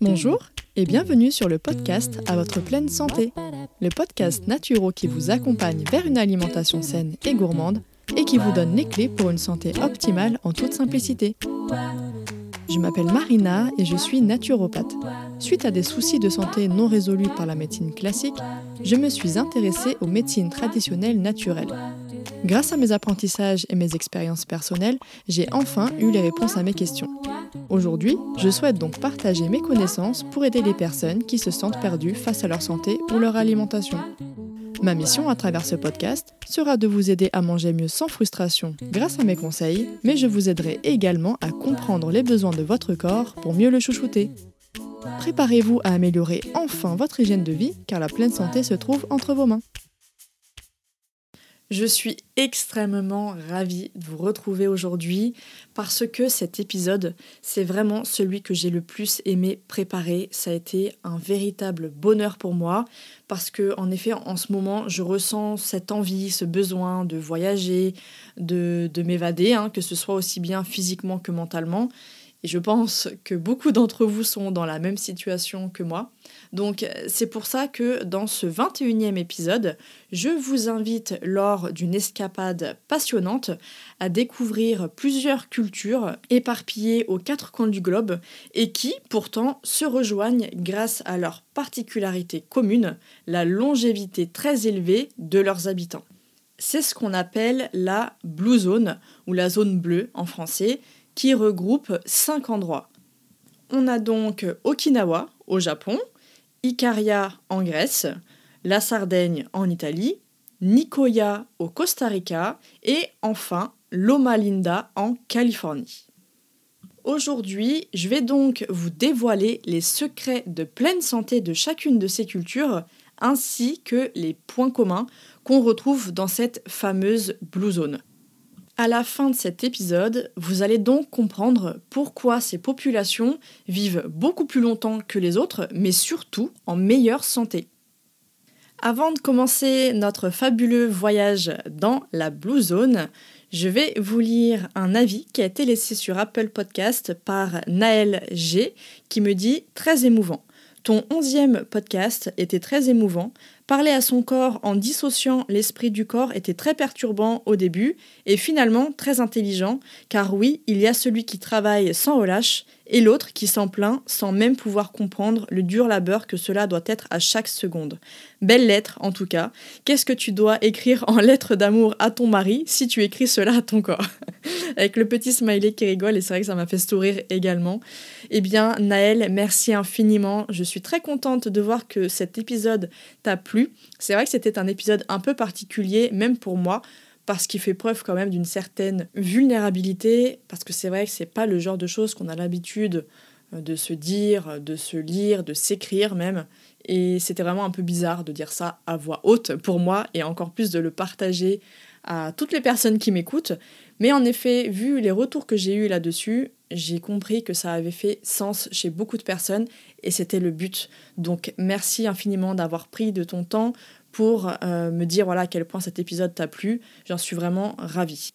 Bonjour et bienvenue sur le podcast À votre pleine santé, le podcast naturo qui vous accompagne vers une alimentation saine et gourmande et qui vous donne les clés pour une santé optimale en toute simplicité. Je m'appelle Marina et je suis naturopathe. Suite à des soucis de santé non résolus par la médecine classique, je me suis intéressée aux médecines traditionnelles naturelles. Grâce à mes apprentissages et mes expériences personnelles, j'ai enfin eu les réponses à mes questions. Aujourd'hui, je souhaite donc partager mes connaissances pour aider les personnes qui se sentent perdues face à leur santé ou leur alimentation. Ma mission à travers ce podcast sera de vous aider à manger mieux sans frustration grâce à mes conseils, mais je vous aiderai également à comprendre les besoins de votre corps pour mieux le chouchouter. Préparez-vous à améliorer enfin votre hygiène de vie car la pleine santé se trouve entre vos mains. Je suis extrêmement ravie de vous retrouver aujourd'hui parce que cet épisode, c'est vraiment celui que j'ai le plus aimé préparer. Ça a été un véritable bonheur pour moi parce que en effet, en ce moment, je ressens cette envie, ce besoin de voyager, de, de m'évader, hein, que ce soit aussi bien physiquement que mentalement. Et je pense que beaucoup d'entre vous sont dans la même situation que moi. Donc c'est pour ça que dans ce 21e épisode, je vous invite lors d'une escapade passionnante à découvrir plusieurs cultures éparpillées aux quatre coins du globe et qui pourtant se rejoignent grâce à leur particularité commune, la longévité très élevée de leurs habitants. C'est ce qu'on appelle la Blue Zone ou la zone bleue en français qui regroupe cinq endroits. On a donc Okinawa au Japon, Ikaria en Grèce, la Sardaigne en Italie, Nicoya au Costa Rica et enfin Loma Linda en Californie. Aujourd'hui, je vais donc vous dévoiler les secrets de pleine santé de chacune de ces cultures ainsi que les points communs qu'on retrouve dans cette fameuse Blue Zone. À la fin de cet épisode, vous allez donc comprendre pourquoi ces populations vivent beaucoup plus longtemps que les autres, mais surtout en meilleure santé. Avant de commencer notre fabuleux voyage dans la Blue Zone, je vais vous lire un avis qui a été laissé sur Apple Podcast par Naël G qui me dit très émouvant. Ton onzième podcast était très émouvant. Parler à son corps en dissociant l'esprit du corps était très perturbant au début et finalement très intelligent, car oui, il y a celui qui travaille sans relâche et l'autre qui s'en plaint sans même pouvoir comprendre le dur labeur que cela doit être à chaque seconde. Belle lettre en tout cas. Qu'est-ce que tu dois écrire en lettre d'amour à ton mari si tu écris cela à ton corps? Avec le petit smiley qui rigole et c'est vrai que ça m'a fait sourire également. Eh bien Naël, merci infiniment. Je suis très contente de voir que cet épisode t'a plu c'est vrai que c'était un épisode un peu particulier, même pour moi, parce qu'il fait preuve quand même d'une certaine vulnérabilité, parce que c'est vrai que c'est pas le genre de choses qu'on a l'habitude euh, de se dire, de se lire, de s'écrire même. Et c'était vraiment un peu bizarre de dire ça à voix haute pour moi, et encore plus de le partager à toutes les personnes qui m'écoutent. Mais en effet, vu les retours que j'ai eus là-dessus, j'ai compris que ça avait fait sens chez beaucoup de personnes et c'était le but. Donc merci infiniment d'avoir pris de ton temps pour euh, me dire voilà à quel point cet épisode t'a plu. J'en suis vraiment ravie.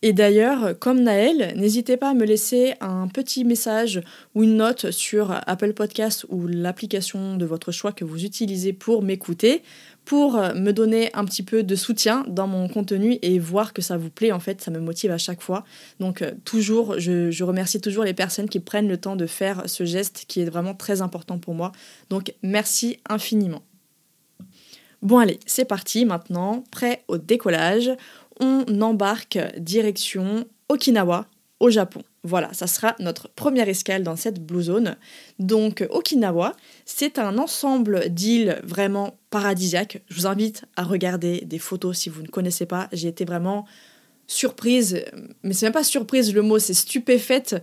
Et d'ailleurs, comme Naël, n'hésitez pas à me laisser un petit message ou une note sur Apple Podcast ou l'application de votre choix que vous utilisez pour m'écouter, pour me donner un petit peu de soutien dans mon contenu et voir que ça vous plaît. En fait, ça me motive à chaque fois. Donc euh, toujours, je remercie toujours les personnes qui prennent le temps de faire ce geste qui est vraiment très important pour moi. Donc merci infiniment. Bon allez, c'est parti maintenant, prêt au décollage on embarque direction Okinawa, au Japon. Voilà, ça sera notre première escale dans cette Blue Zone. Donc Okinawa, c'est un ensemble d'îles vraiment paradisiaques. Je vous invite à regarder des photos si vous ne connaissez pas. J'ai été vraiment surprise, mais c'est même pas surprise le mot, c'est stupéfaite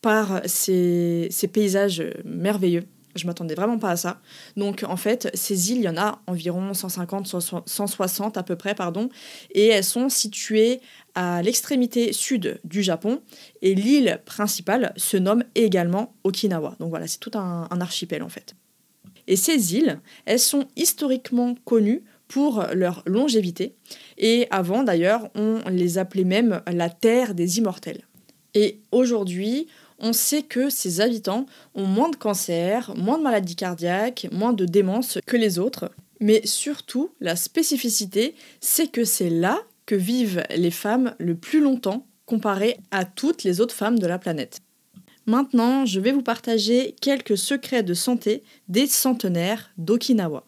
par ces paysages merveilleux. Je m'attendais vraiment pas à ça. Donc en fait, ces îles, il y en a environ 150, 160 à peu près, pardon, et elles sont situées à l'extrémité sud du Japon. Et l'île principale se nomme également Okinawa. Donc voilà, c'est tout un, archipel en fait. Et ces îles, elles sont historiquement connues pour leur longévité. Et avant d'ailleurs, on les appelait même la Terre des Immortels. Et aujourd'hui, on sait que ces habitants ont moins de cancer, moins de maladies cardiaques, moins de démence que les autres. Mais surtout, la spécificité, c'est que c'est là que vivent les femmes le plus longtemps comparé à toutes les autres femmes de la planète. Maintenant, je vais vous partager quelques secrets de santé des centenaires d'Okinawa.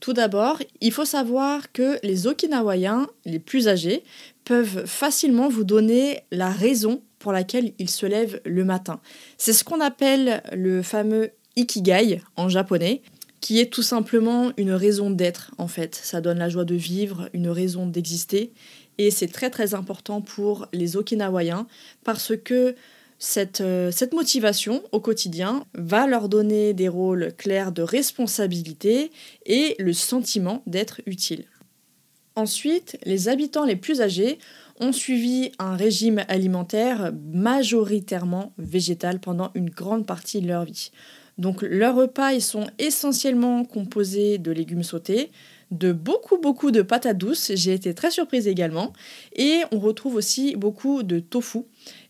Tout d'abord, il faut savoir que les Okinawaiens les plus âgés peuvent facilement vous donner la raison pour laquelle ils se lèvent le matin. C'est ce qu'on appelle le fameux ikigai en japonais, qui est tout simplement une raison d'être en fait. Ça donne la joie de vivre, une raison d'exister. Et c'est très très important pour les Okinawaïens parce que cette, euh, cette, motivation au quotidien va leur donner des rôles clairs de responsabilité et le sentiment d'être utile. Ensuite, les habitants les plus âgés ont suivi un régime alimentaire majoritairement végétal pendant une grande partie de leur vie. Donc leurs repas, sont essentiellement composés de légumes sautés, de beaucoup beaucoup de patates douces, j'ai été très surprise également, et on retrouve aussi beaucoup de tofu,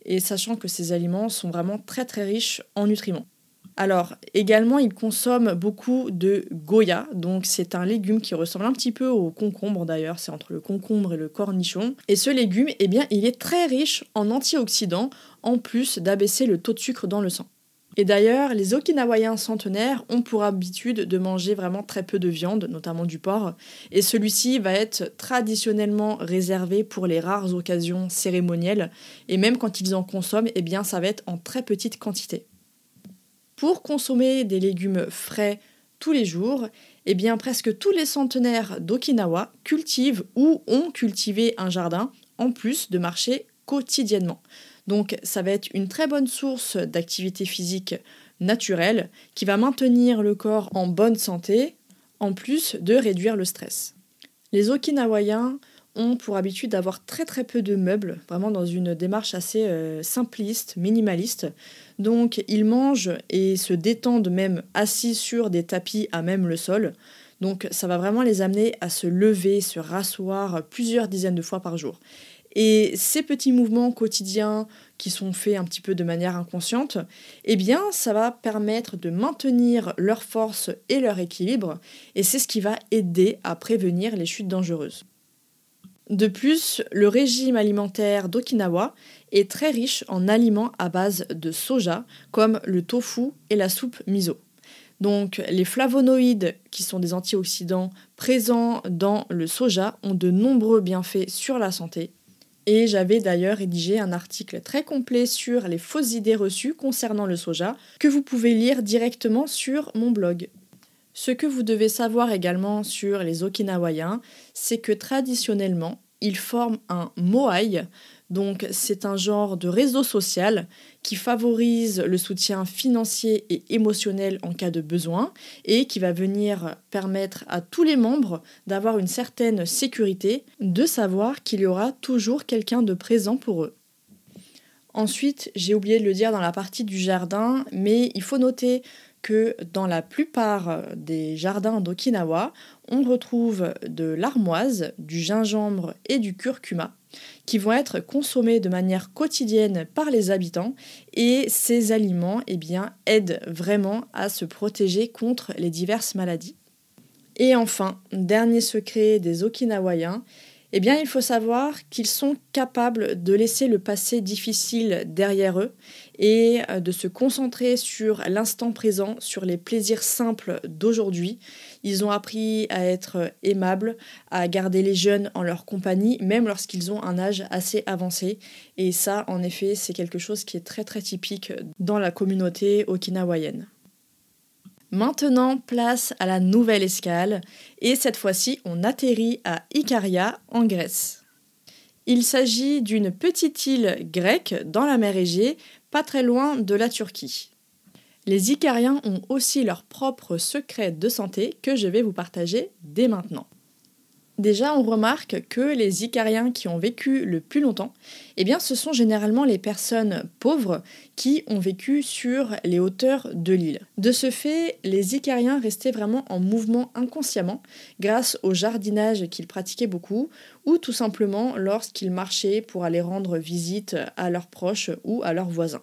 et sachant que ces aliments sont vraiment très très riches en nutriments. Alors, également, ils consomment beaucoup de goya, donc c'est un légume qui ressemble un petit peu au concombre d'ailleurs, c'est entre le concombre et le cornichon. Et ce légume, eh bien, il est très riche en antioxydants, en plus d'abaisser le taux de sucre dans le sang. Et d'ailleurs, les Okinawaïens centenaires ont pour habitude de manger vraiment très peu de viande, notamment du porc, et celui-ci va être traditionnellement réservé pour les rares occasions cérémonielles, et même quand ils en consomment, eh bien ça va être en très petite quantité. Pour consommer des légumes frais tous les jours, eh bien presque tous les centenaires d'Okinawa cultivent ou ont cultivé un jardin, en plus de marcher quotidiennement. Donc ça va être une très bonne source d'activité physique naturelle qui va maintenir le corps en bonne santé, en plus de réduire le stress. Les Okinawaïens ont pour habitude d'avoir très très peu de meubles, vraiment dans une démarche assez euh, simpliste, minimaliste. Donc ils mangent et se détendent même assis sur des tapis à même le sol. Donc ça va vraiment les amener à se lever, se rasseoir plusieurs dizaines de fois par jour. Et ces petits mouvements quotidiens qui sont faits un petit peu de manière inconsciente, eh bien, ça va permettre de maintenir leur force et leur équilibre, et c'est ce qui va aider à prévenir les chutes dangereuses. De plus, le régime alimentaire d'Okinawa est très riche en aliments à base de soja, comme le tofu et la soupe miso. Donc les flavonoïdes, qui sont des antioxydants présents dans le soja, ont de nombreux bienfaits sur la santé et j'avais d'ailleurs rédigé un article très complet sur les fausses idées reçues concernant le soja que vous pouvez lire directement sur mon blog. Ce que vous devez savoir également sur les Okinawaïens, c'est que traditionnellement, ils forment un moai, donc c'est un genre de réseau social qui favorise le soutien financier et émotionnel en cas de besoin et qui va venir permettre à tous les membres d'avoir une certaine sécurité, de savoir qu'il y aura toujours quelqu'un de présent pour eux. Ensuite, j'ai oublié de le dire dans la partie du jardin, mais il faut noter que dans la plupart des jardins d'Okinawa, on retrouve de l'armoise, du gingembre et du curcuma qui vont être consommés de manière quotidienne par les habitants et ces aliments eh bien, aident vraiment à se protéger contre les diverses maladies. Et enfin, dernier secret des Okinawaïens, eh bien, il faut savoir qu'ils sont capables de laisser le passé difficile derrière eux et euh, de se concentrer sur l'instant présent, sur les plaisirs simples d'aujourd'hui. Ils ont appris à être aimables, à garder les jeunes en leur compagnie, même lorsqu'ils ont un âge assez avancé. Et ça, en effet, c'est quelque chose qui est très très typique dans la communauté okinawaïenne. Maintenant, place à la nouvelle escale, et cette fois-ci, on atterrit à Ikaria, en Grèce. Il s'agit d'une petite île grecque dans la mer Égée, pas très loin de la Turquie. Les Icariens ont aussi leurs propres secrets de santé que je vais vous partager dès maintenant. Déjà, on remarque que les Icariens qui ont vécu le plus longtemps, eh ce sont généralement les personnes pauvres qui ont vécu sur les hauteurs de l'île. De ce fait, les Icariens restaient vraiment en mouvement inconsciemment grâce au jardinage qu'ils pratiquaient beaucoup ou tout simplement lorsqu'ils marchaient pour aller rendre visite à leurs proches ou à leurs voisins.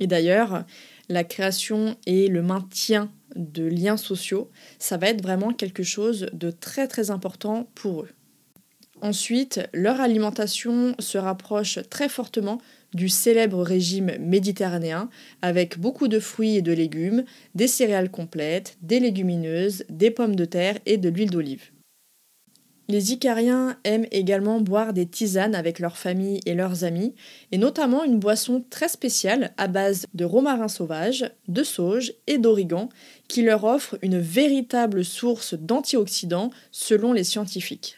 Et d'ailleurs, la création et le maintien de liens sociaux, ça va être vraiment quelque chose de très très important pour eux. Ensuite, leur alimentation se rapproche très fortement du célèbre régime méditerranéen avec beaucoup de fruits et de légumes, des céréales complètes, des légumineuses, des pommes de terre et de l'huile d'olive. Les Icariens aiment également boire des tisanes avec leur famille et leurs amis, et notamment une boisson très spéciale à base de romarin sauvage, de sauge et d'origan, qui leur offre une véritable source d'antioxydants selon les scientifiques.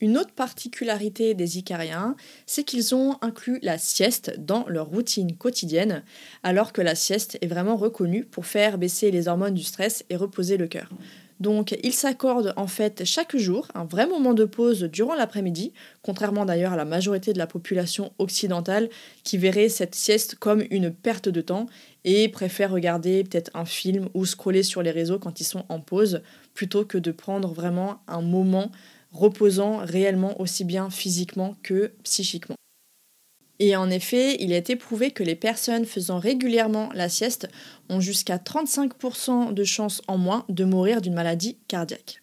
Une autre particularité des Icariens, c'est qu'ils ont inclus la sieste dans leur routine quotidienne, alors que la sieste est vraiment reconnue pour faire baisser les hormones du stress et reposer le cœur. Donc ils s'accordent en fait chaque jour un vrai moment de pause durant l'après-midi, contrairement d'ailleurs à la majorité de la population occidentale qui verrait cette sieste comme une perte de temps et préfère regarder peut-être un film ou scroller sur les réseaux quand ils sont en pause plutôt que de prendre vraiment un moment reposant réellement aussi bien physiquement que psychiquement. Et en effet, il a été prouvé que les personnes faisant régulièrement la sieste ont jusqu'à 35% de chances en moins de mourir d'une maladie cardiaque.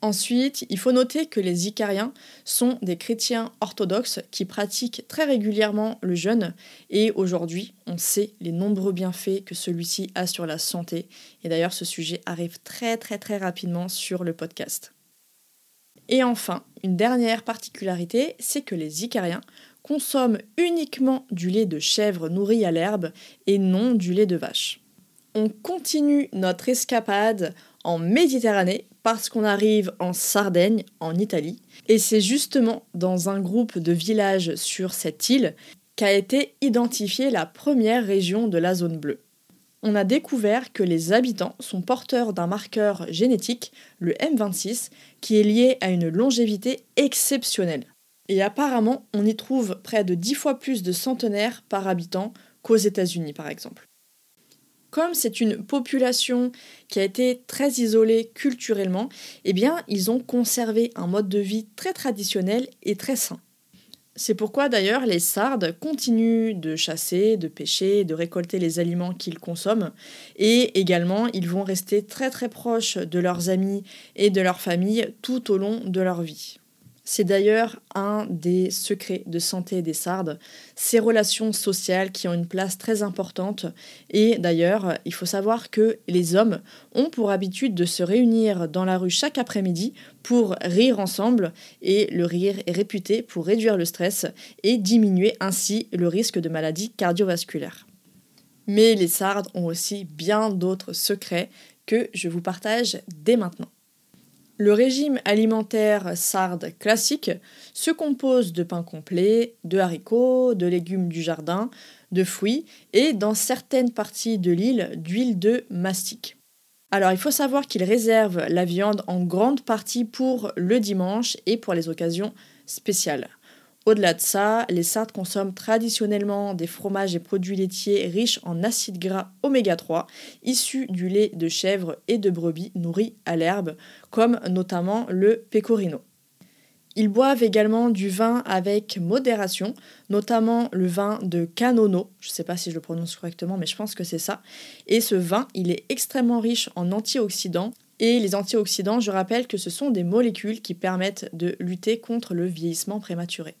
Ensuite, il faut noter que les Icariens sont des chrétiens orthodoxes qui pratiquent très régulièrement le jeûne et aujourd'hui, on sait les nombreux bienfaits que celui-ci a sur la santé et d'ailleurs ce sujet arrive très très très rapidement sur le podcast. Et enfin, une dernière particularité, c'est que les Icariens consomme uniquement du lait de chèvre nourri à l'herbe et non du lait de vache. On continue notre escapade en Méditerranée parce qu'on arrive en Sardaigne, en Italie, et c'est justement dans un groupe de villages sur cette île qu'a été identifiée la première région de la zone bleue. On a découvert que les habitants sont porteurs d'un marqueur génétique, le M26, qui est lié à une longévité exceptionnelle. Et apparemment, on y trouve près de 10 fois plus de centenaires par habitant qu'aux États-Unis, par exemple. Comme c'est une population qui a été très isolée culturellement, eh bien, ils ont conservé un mode de vie très traditionnel et très sain. C'est pourquoi d'ailleurs les sardes continuent de chasser, de pêcher, de récolter les aliments qu'ils consomment et également ils vont rester très très proches de leurs amis et de leur famille tout au long de leur vie. C'est d'ailleurs un des secrets de santé des sardes, ces relations sociales qui ont une place très importante. Et d'ailleurs, il faut savoir que les hommes ont pour habitude de se réunir dans la rue chaque après-midi pour rire ensemble. Et le rire est réputé pour réduire le stress et diminuer ainsi le risque de maladies cardiovasculaires. Mais les sardes ont aussi bien d'autres secrets que je vous partage dès maintenant. Le régime alimentaire sarde classique se compose de pain complet, de haricots, de légumes du jardin, de fruits et, dans certaines parties de l'île, d'huile de mastic. Alors il faut savoir qu'il réserve la viande en grande partie pour le dimanche et pour les occasions spéciales. Au-delà de ça, les Sardes consomment traditionnellement des fromages et produits laitiers riches en acides gras oméga 3, issus du lait de chèvre et de brebis nourris à l'herbe, comme notamment le pecorino. Ils boivent également du vin avec modération, notamment le vin de Canono, je ne sais pas si je le prononce correctement, mais je pense que c'est ça. Et ce vin, il est extrêmement riche en antioxydants. Et les antioxydants, je rappelle que ce sont des molécules qui permettent de lutter contre le vieillissement prématuré.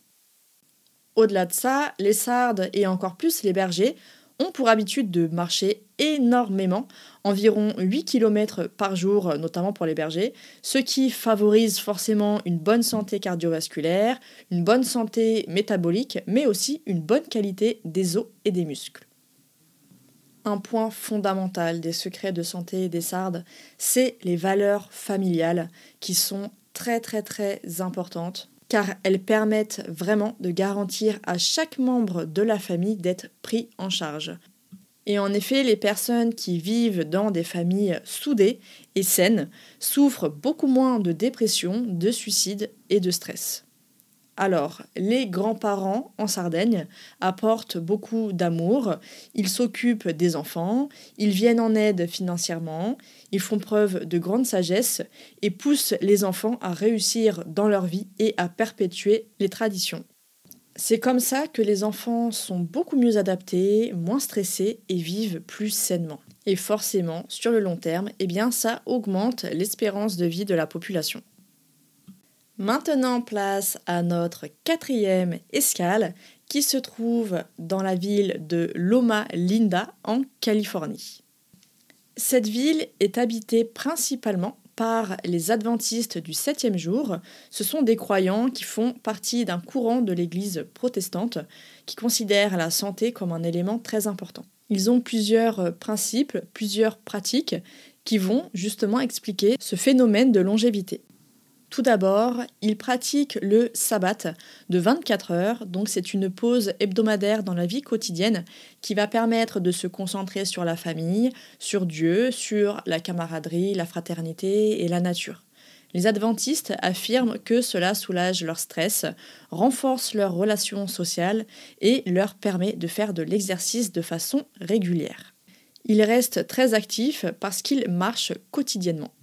Au-delà de ça, les sardes et encore plus les bergers ont pour habitude de marcher énormément, environ 8 km par jour, notamment pour les bergers, ce qui favorise forcément une bonne santé cardiovasculaire, une bonne santé métabolique, mais aussi une bonne qualité des os et des muscles. Un point fondamental des secrets de santé des sardes, c'est les valeurs familiales qui sont très très très importantes car elles permettent vraiment de garantir à chaque membre de la famille d'être pris en charge. Et en effet, les personnes qui vivent dans des familles soudées et saines souffrent beaucoup moins de dépression, de suicide et de stress. Alors, les grands-parents en Sardaigne apportent beaucoup d'amour, ils s'occupent des enfants, ils viennent en aide financièrement, ils font preuve de grande sagesse et poussent les enfants à réussir dans leur vie et à perpétuer les traditions. C'est comme ça que les enfants sont beaucoup mieux adaptés, moins stressés et vivent plus sainement. Et forcément, sur le long terme, eh bien, ça augmente l'espérance de vie de la population. Maintenant, place à notre quatrième escale qui se trouve dans la ville de Loma Linda en Californie. Cette ville est habitée principalement par les adventistes du septième jour. Ce sont des croyants qui font partie d'un courant de l'Église protestante qui considère la santé comme un élément très important. Ils ont plusieurs principes, plusieurs pratiques qui vont justement expliquer ce phénomène de longévité. Tout d'abord, ils pratiquent le sabbat de 24 heures, donc c'est une pause hebdomadaire dans la vie quotidienne qui va permettre de se concentrer sur la famille, sur Dieu, sur la camaraderie, la fraternité et la nature. Les adventistes affirment que cela soulage leur stress, renforce leurs relations sociales et leur permet de faire de l'exercice de façon régulière. Ils restent très actifs parce qu'ils marchent quotidiennement.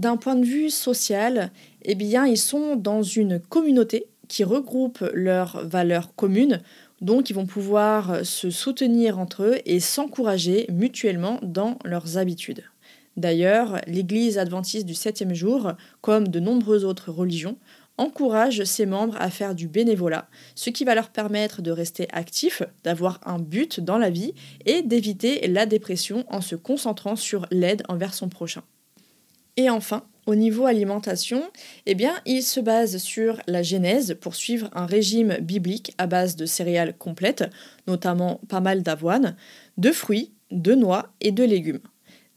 D'un point de vue social, eh ils sont dans une communauté qui regroupe leurs valeurs communes, donc ils vont pouvoir se soutenir entre eux et s'encourager mutuellement dans leurs habitudes. D'ailleurs, l'Église adventiste du septième jour, comme de nombreuses autres religions, encourage ses membres à faire du bénévolat, ce qui va leur permettre de rester actifs, d'avoir un but dans la vie et d'éviter la dépression en se concentrant sur l'aide envers son prochain. Et enfin, au niveau alimentation, eh il se base sur la Genèse pour suivre un régime biblique à base de céréales complètes, notamment pas mal d'avoine, de fruits, de noix et de légumes.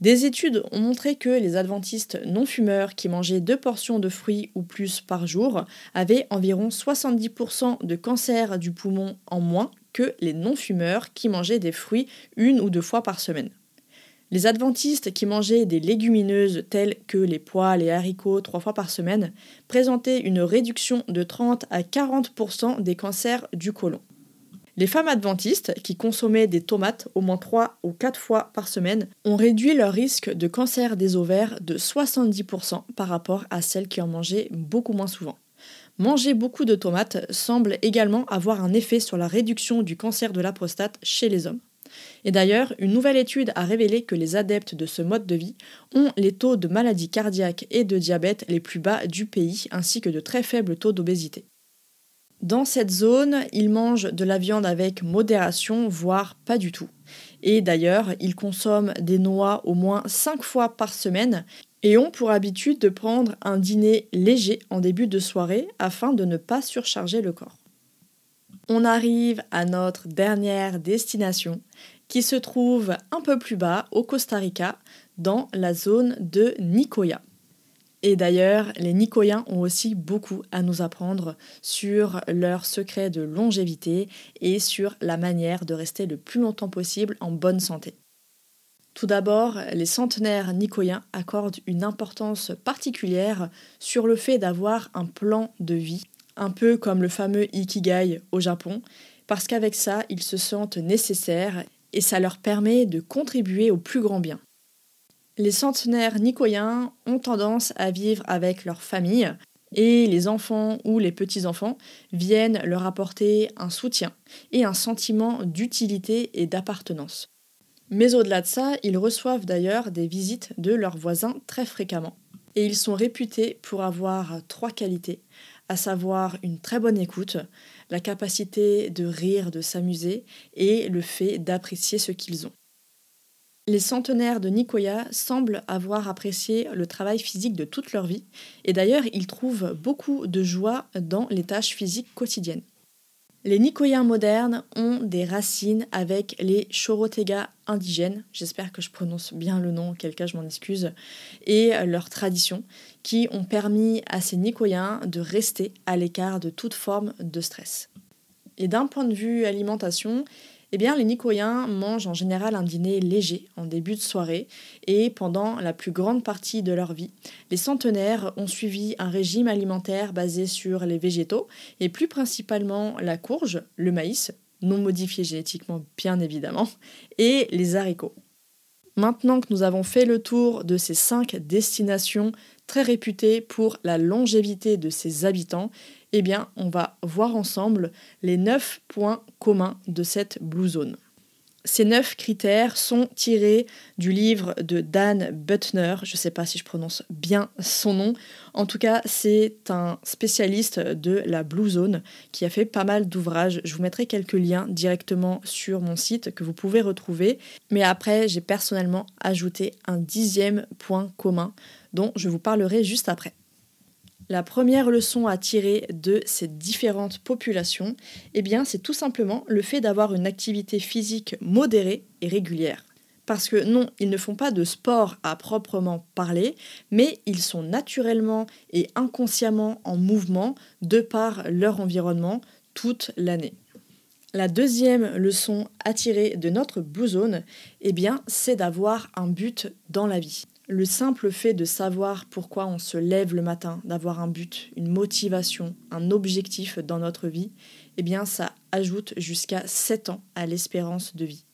Des études ont montré que les adventistes non-fumeurs qui mangeaient deux portions de fruits ou plus par jour avaient environ 70% de cancer du poumon en moins que les non-fumeurs qui mangeaient des fruits une ou deux fois par semaine. Les adventistes qui mangeaient des légumineuses telles que les pois, les haricots trois fois par semaine présentaient une réduction de 30 à 40% des cancers du côlon. Les femmes adventistes qui consommaient des tomates au moins 3 ou 4 fois par semaine ont réduit leur risque de cancer des ovaires de 70% par rapport à celles qui en mangeaient beaucoup moins souvent. Manger beaucoup de tomates semble également avoir un effet sur la réduction du cancer de la prostate chez les hommes. Et d'ailleurs, une nouvelle étude a révélé que les adeptes de ce mode de vie ont les taux de maladies cardiaques et de diabète les plus bas du pays, ainsi que de très faibles taux d'obésité. Dans cette zone, ils mangent de la viande avec modération, voire pas du tout. Et d'ailleurs, ils consomment des noix au moins 5 fois par semaine et ont pour habitude de prendre un dîner léger en début de soirée afin de ne pas surcharger le corps. On arrive à notre dernière destination qui se trouve un peu plus bas au Costa Rica dans la zone de Nicoya. Et d'ailleurs, les Nicoyens ont aussi beaucoup à nous apprendre sur leurs secrets de longévité et sur la manière de rester le plus longtemps possible en bonne santé. Tout d'abord, les centenaires nicoyens accordent une importance particulière sur le fait d'avoir un plan de vie un peu comme le fameux Ikigai au Japon, parce qu'avec ça, ils se sentent nécessaires et ça leur permet de contribuer au plus grand bien. Les centenaires nicoyens ont tendance à vivre avec leur famille et les enfants ou les petits-enfants viennent leur apporter un soutien et un sentiment d'utilité et d'appartenance. Mais au-delà de ça, ils reçoivent d'ailleurs des visites de leurs voisins très fréquemment. Et ils sont réputés pour avoir trois qualités à savoir une très bonne écoute, la capacité de rire, de s'amuser et le fait d'apprécier ce qu'ils ont. Les centenaires de Nicoya semblent avoir apprécié le travail physique de toute leur vie et d'ailleurs ils trouvent beaucoup de joie dans les tâches physiques quotidiennes. Les Nicoyens modernes ont des racines avec les Chorotega indigènes, j'espère que je prononce bien le nom, quel cas je m'en excuse, et leurs traditions qui ont permis à ces Nicoyens de rester à l'écart de toute forme de stress. Et d'un point de vue alimentation, eh bien, les Nicoïens mangent en général un dîner léger en début de soirée et pendant la plus grande partie de leur vie. Les centenaires ont suivi un régime alimentaire basé sur les végétaux et plus principalement la courge, le maïs, non modifié génétiquement bien évidemment, et les haricots. Maintenant que nous avons fait le tour de ces cinq destinations très réputées pour la longévité de ses habitants, eh bien, on va voir ensemble les neuf points communs de cette Blue Zone. Ces neuf critères sont tirés du livre de Dan Butner, je ne sais pas si je prononce bien son nom, en tout cas c'est un spécialiste de la Blue Zone qui a fait pas mal d'ouvrages, je vous mettrai quelques liens directement sur mon site que vous pouvez retrouver, mais après j'ai personnellement ajouté un dixième point commun dont je vous parlerai juste après. La première leçon à tirer de ces différentes populations, eh bien, c'est tout simplement le fait d'avoir une activité physique modérée et régulière. Parce que non, ils ne font pas de sport à proprement parler, mais ils sont naturellement et inconsciemment en mouvement de par leur environnement toute l'année. La deuxième leçon à tirer de notre Blue eh bien, c'est d'avoir un but dans la vie le simple fait de savoir pourquoi on se lève le matin, d'avoir un but, une motivation, un objectif dans notre vie, eh bien ça ajoute jusqu'à 7 ans à l'espérance de vie.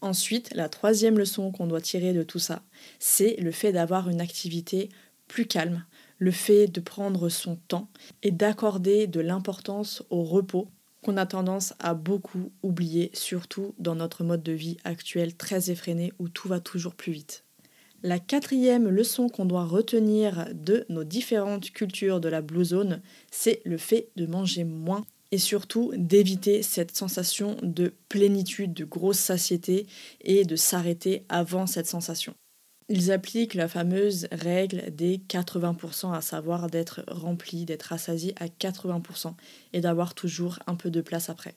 Ensuite, la troisième leçon qu'on doit tirer de tout ça, c'est le fait d'avoir une activité plus calme, le fait de prendre son temps et d'accorder de l'importance au repos qu'on a tendance à beaucoup oublier, surtout dans notre mode de vie actuel très effréné où tout va toujours plus vite. La quatrième leçon qu'on doit retenir de nos différentes cultures de la Blue Zone, c'est le fait de manger moins et surtout d'éviter cette sensation de plénitude, de grosse satiété et de s'arrêter avant cette sensation. Ils appliquent la fameuse règle des 80%, à savoir d'être rempli, d'être rassasié à 80% et d'avoir toujours un peu de place après.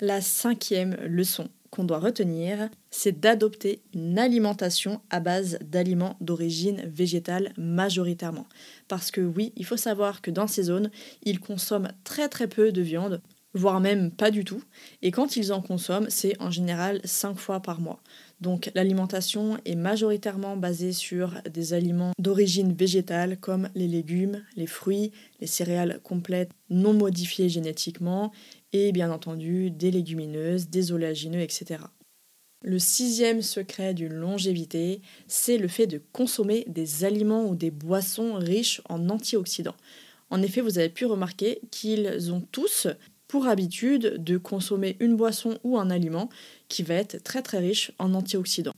La cinquième leçon qu'on doit retenir, c'est d'adopter une alimentation à base d'aliments d'origine végétale majoritairement. Parce que oui, il faut savoir que dans ces zones, ils consomment très très peu de viande, voire même pas du tout. Et quand ils en consomment, c'est en général 5 fois par mois. Donc l'alimentation est majoritairement basée sur des aliments d'origine végétale comme les légumes, les fruits, les céréales complètes non modifiées génétiquement et bien entendu des légumineuses, des oléagineux, etc. Le sixième secret d'une longévité, c'est le fait de consommer des aliments ou des boissons riches en antioxydants. En effet, vous avez pu remarquer qu'ils ont tous pour habitude de consommer une boisson ou un aliment qui va être très très riche en antioxydants.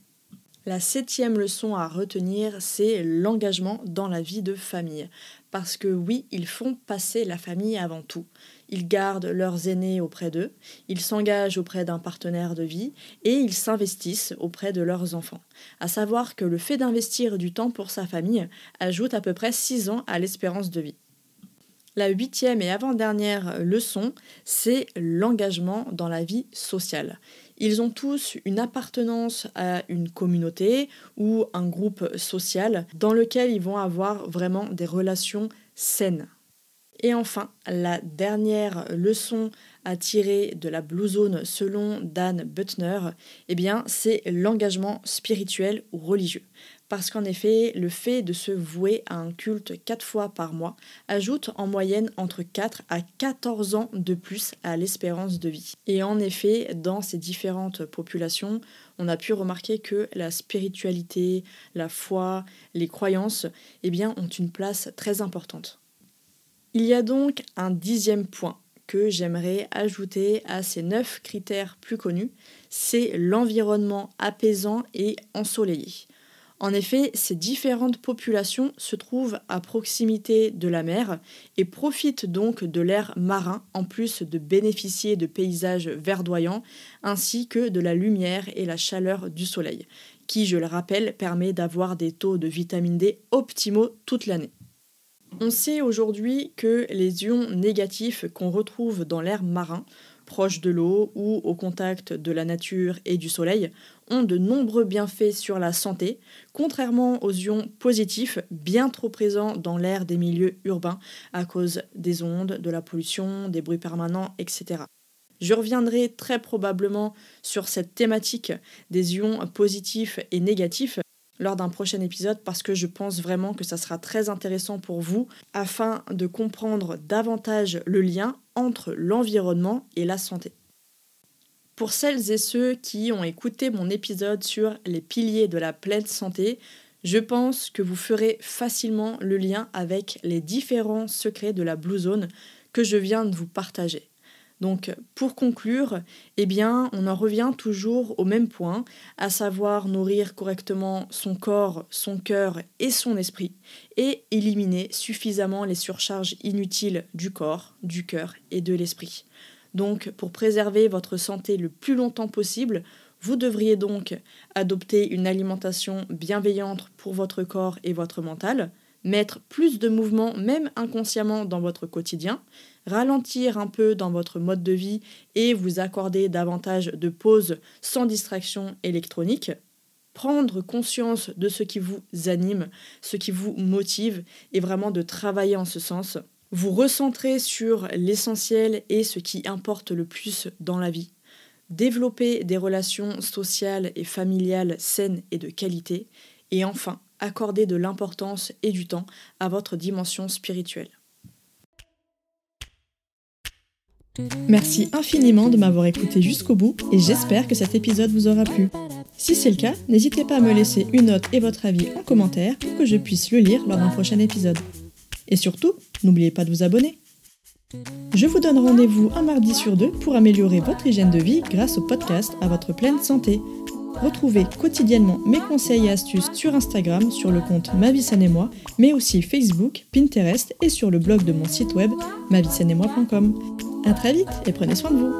La septième leçon à retenir, c'est l'engagement dans la vie de famille. Parce que oui, ils font passer la famille avant tout. Ils gardent leurs aînés auprès d'eux, ils s'engagent auprès d'un partenaire de vie et ils s'investissent auprès de leurs enfants. À savoir que le fait d'investir du temps pour sa famille ajoute à peu près 6 ans à l'espérance de vie. La huitième et avant-dernière leçon, c'est l'engagement dans la vie sociale. Ils ont tous une appartenance à une communauté ou un groupe social dans lequel ils vont avoir vraiment des relations saines. Et enfin, la dernière leçon à tirer de la Blue Zone selon Dan Butner, eh bien, c'est l'engagement spirituel ou religieux parce qu'en effet, le fait de se vouer à un culte quatre fois par mois ajoute en moyenne entre 4 à 14 ans de plus à l'espérance de vie. Et en effet, dans ces différentes populations, on a pu remarquer que la spiritualité, la foi, les croyances, eh bien, ont une place très importante. Il y a donc un dixième point que j'aimerais ajouter à ces neuf critères plus connus, c'est l'environnement apaisant et ensoleillé. En effet, ces différentes populations se trouvent à proximité de la mer et profitent donc de l'air marin en plus de bénéficier de paysages verdoyants ainsi que de la lumière et la chaleur du soleil, qui, je le rappelle, permet d'avoir des taux de vitamine D optimaux toute l'année. On sait aujourd'hui que les ions négatifs qu'on retrouve dans l'air marin proche de l'eau ou au contact de la nature et du soleil ont de nombreux bienfaits sur la santé, contrairement aux ions positifs bien trop présents dans l'air des milieux urbains à cause des ondes, de la pollution, des bruits permanents, etc. Je reviendrai très probablement sur cette thématique des ions positifs et négatifs lors d'un prochain épisode parce que je pense vraiment que ça sera très intéressant pour vous afin de comprendre davantage le lien entre l'environnement et la santé. Pour celles et ceux qui ont écouté mon épisode sur les piliers de la pleine santé, je pense que vous ferez facilement le lien avec les différents secrets de la Blue Zone que je viens de vous partager. Donc pour conclure, eh bien, on en revient toujours au même point, à savoir nourrir correctement son corps, son cœur et son esprit et éliminer suffisamment les surcharges inutiles du corps, du cœur et de l'esprit. Donc pour préserver votre santé le plus longtemps possible, vous devriez donc adopter une alimentation bienveillante pour votre corps et votre mental, mettre plus de mouvement même inconsciemment dans votre quotidien, ralentir un peu dans votre mode de vie et vous accorder davantage de pauses sans distraction électronique, prendre conscience de ce qui vous anime, ce qui vous motive et vraiment de travailler en ce sens, vous recentrer sur l'essentiel et ce qui importe le plus dans la vie, développer des relations sociales et familiales saines et de qualité, et enfin accorder de l'importance et du temps à votre dimension spirituelle. Merci infiniment de m'avoir écouté jusqu'au bout et j'espère que cet épisode vous aura plu. Si c'est le cas, n'hésitez pas à me laisser une note et votre avis en commentaire pour que je puisse le lire lors d'un prochain épisode. Et surtout, n'oubliez pas de vous abonner. Je vous donne rendez-vous un mardi sur deux pour améliorer votre hygiène de vie grâce au podcast à votre pleine santé. Retrouvez quotidiennement mes conseils et astuces sur Instagram sur le compte Ma et moi, mais aussi Facebook, Pinterest et sur le blog de mon site web moi.com. A très vite et prenez soin de vous.